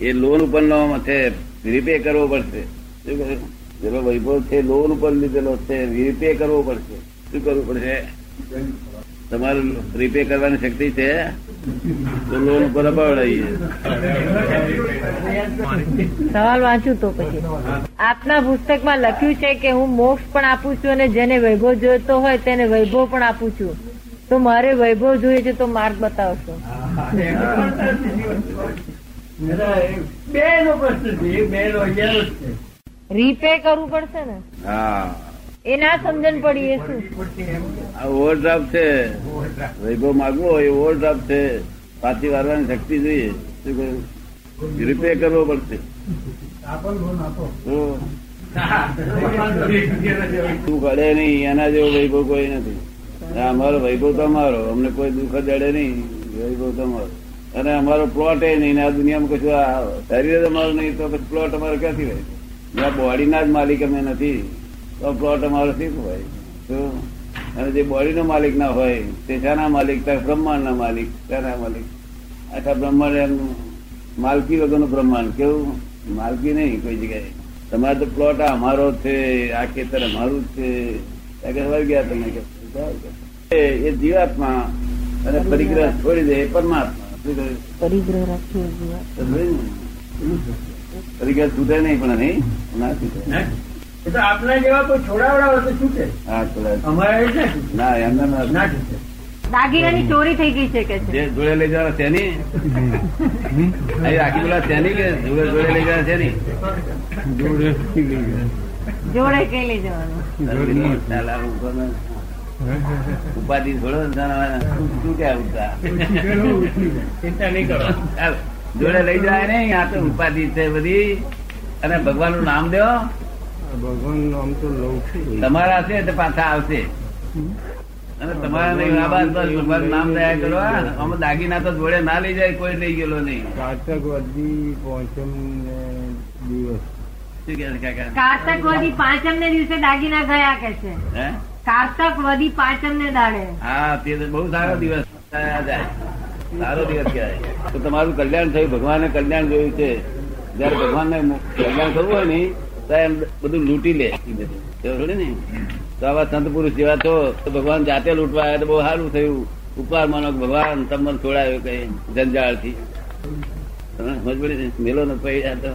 એ loan ઉપર નો છે રીપે કરવો પડશે. શું વૈભવ છે લોન ઉપર લીધેલો છે રીપે કરવો પડશે. શું કરવું પડશે? તમારે રીપે કરવાની શક્તિ છે? તો લોન ઉપર અપાવડાવીએ સવાલ વાંચું તો પછી. આપના પુસ્તકમાં લખ્યું છે કે હું મોક્ષ પણ આપું છું અને જેને વૈભવ જોઈતો હોય તેને વૈભવ પણ આપું છું. તો મારે વૈભવ જોઈએ છે તો માર્ગ બતાવશો. બે નો પ્રશ્ન છે બે નો અગિયાર જ છે. રીપે કરવું પડશે ને? હા. એ ના સમજણ પડી એ શું? આ ઓવરડ્રાફ્ટ છે. વૈભવ માગવો હોય એ ઓવરડ્રાફ્ટ છે. પાછી વારવાની શક્તિ જોઈએ. શું કહ્યું? રીપે કરવો પડશે. તું? ઘડે આપો દુઃખ અડે નહીં એના જેવો વૈભવ કોઈ નથી. અમારો વૈભવ તો અમારો. અમને કોઈ દુઃખ જ અડે નહીં. વૈભવ તો અમારો. અને અમારો પ્લોટ એ નહીં આ દુનિયામાં કશું શરીર જ અમારું નહીં, તો પછી પ્લોટ અમારો ક્યાંથી હોય? જ્યાં બોડીના જ માલિક અમે નથી, તો પ્લોટ અમારો શીખ હોય? શું અને જે બોડીનો માલિક ના હોય, તે શાના માલિક ત્યાં બ્રહ્માંડના માલિક, શાના માલિક. આખા બ્રહ્માંડ એમ માલકી વગરનું બ્રહ્માંડ કેવું? માલકી નહીં, કોઈ જગ્યાએ. તમારે તો પ્લોટ અમારો છે, આ ખેતર અમારું જ છે. ત્યાં ગયા તમે એ- જીવાત્મા અને પરિગ્રહ છોડી દે પરમાત્મા? પરિગ્રહ છૂટે નહીં પણ નહીં ના તૂટે આપના જેવા કોઈ છોડાવડા તો છૂટે હા છોડે અમારે ના છૂટે ના એમને ના ના છૂટે દાગીનાની ચોરી થઈ ગઈ છે કે છે? જે જોડે લઈ જવા તેની અહીં આખી તેની કે જોડે જોડે લઈ જવા તેની જોડે કઈ લઈ જવાનું? ઉપરનો ઉપાધિ શું કે આવતા ચિંતા નહીં કરો. જોડે લઈ જાય ને આ તો ઉપાધિ છે બધી. અને ભગવાનનું નામ દો. ભગવાન નામ તો લઉં છું. તમારા છે તો પાછા આવશે. અને તમારા નહીં આ બાદ ભગવાન નામ દયા કરો હા. દાગીના તો જોડે ના લઈ જાય કોઈ લઈ ગયેલો નહીં. કારતક વધી પહોંચમ ને દિવસ. શું કે કાકા? કારતક વધી પાંચમ ને દિવસે દાગીના ગયા કે છે? હે? કારતક વધી પાચન ને દાડે. હા, તે બહુ સારો દિવસ સારો દિવસ કહેવાય. તો તમારું કલ્યાણ થયું, ભગવાને કલ્યાણ જોયું છે. જયારે ભગવાનને કલ્યાણ થવું હોય ને ત્યારે બધું લૂંટી લે. બધું. ને? તો આવા સંત પુરુષ જેવા તો ભગવાન જાતે લૂંટવા આવ્યા, તો બહુ સારું થયું. ઉપકાર માનો ભગવાન તમને છોડાયો કઈ જંજાળથી? મેલો ન પડી તો.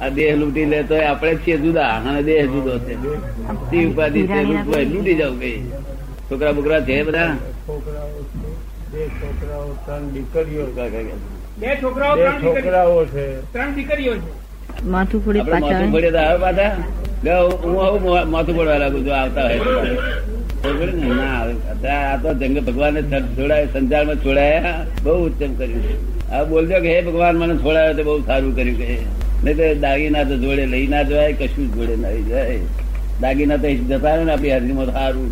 આ દેહ લૂંટી લે તો આપણે છીએ જુદા અને દેહ જુદો છે. તે ઉપાધિ છે લૂંટી જાવ કઈ છોકરા બોકરા છે બધા? છોકરાઓ છે બે છોકરાઓ ત્રણ દીકરીઓ બે છોકરાઓ બે ત્રણ દીકરી- છોકરાઓ છે. ત્રણ દીકરીઓ છે. માથું ફોડી પાછા માથું ફોડીએ આવે પાછા. હું આવું માથું પડવા લાગુ છું આવતા હોય ને? ના આ તો ભગવાન ભગવાને છોડાય સંસારમાં છોડાયા બહુ ઉત્તમ કર્યું હવે આ બોલજો કે હે ભગવાન મને છોડાયો તો બહુ સારું કર્યું કે નહીં તો દાગીના તો જોડે લઈ ના જવાય, કશું જોડે ના જાય દાગીના તો જતા ને આપણી હાજરીમાં સારું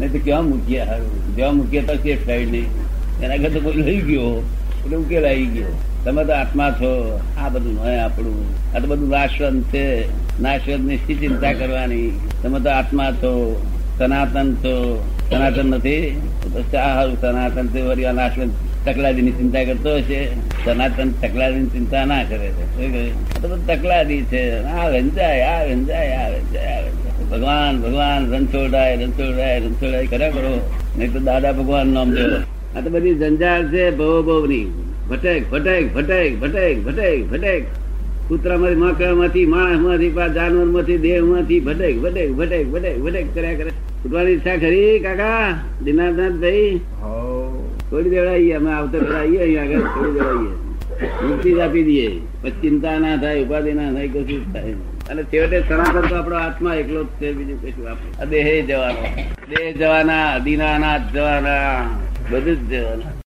નહીં તો ક્યાં મૂકીએ સારું જ્યાં મૂકીએ તો સેફ સાઈડ નહીં એના કરતા કોઈ લઈ ગયો. એટલે ઉકેલ આવી ગયો? તમે તો આત્મા છો. આ બધું હોય આપણું. આ તો બધું નાશવંત છે. નાશવંતની ચિંતા કરવાની. તમે તો આત્મા છો. સનાતન છો. સનાતન નથી. શા સનાતન છે? વરી નાશવંત તકલાદી ની ચિંતા કરતો હશે સનાતન તકલાદી ની ચિંતા ના કરે છે. તકલાદી છે. આ વેંચાય આ વેંચાય આ વેંચાય આ વેંચાય. ભગવાન ભગવાન રણછોડાય રણછોડાય રણછોડાય કર્યા કરો. નહીં તો દાદા ભગવાન નામ દેવો આ તો બધી જંજાળ છે, બહુ બહુ ની ભટેક ભટેક ભટેક ભટેક ભટેક ભટેક. કૂતરામાંથી માકડામાંથી માણસમાંથી, પા જાનવરમાંથી, દેહમાંથી, ભટેક ભટેક ભટેક ભટેક ભટેક કર્યા કરે. ઉઠવાની ઈચ્છા ખરી, કાકા? દિનાનાથ ભાઈ? થોડી દેવડાવીએ અમે આવતા પેલા આવીએ અહીંયા આગળ થોડી દેવાઈએ મુક્તિ આપી દઈએ. પછી ચિંતા ના થાય, ઉપાધિ ના થાય, કશું જ થાય અને છેવટે સનાતન તો આપણો આત્મા એકલો જ છે, બીજું કશું આપણે દેહે જવાનો. દેહ જવાના દીનાનાથ જવાના. બધું જ જવાના.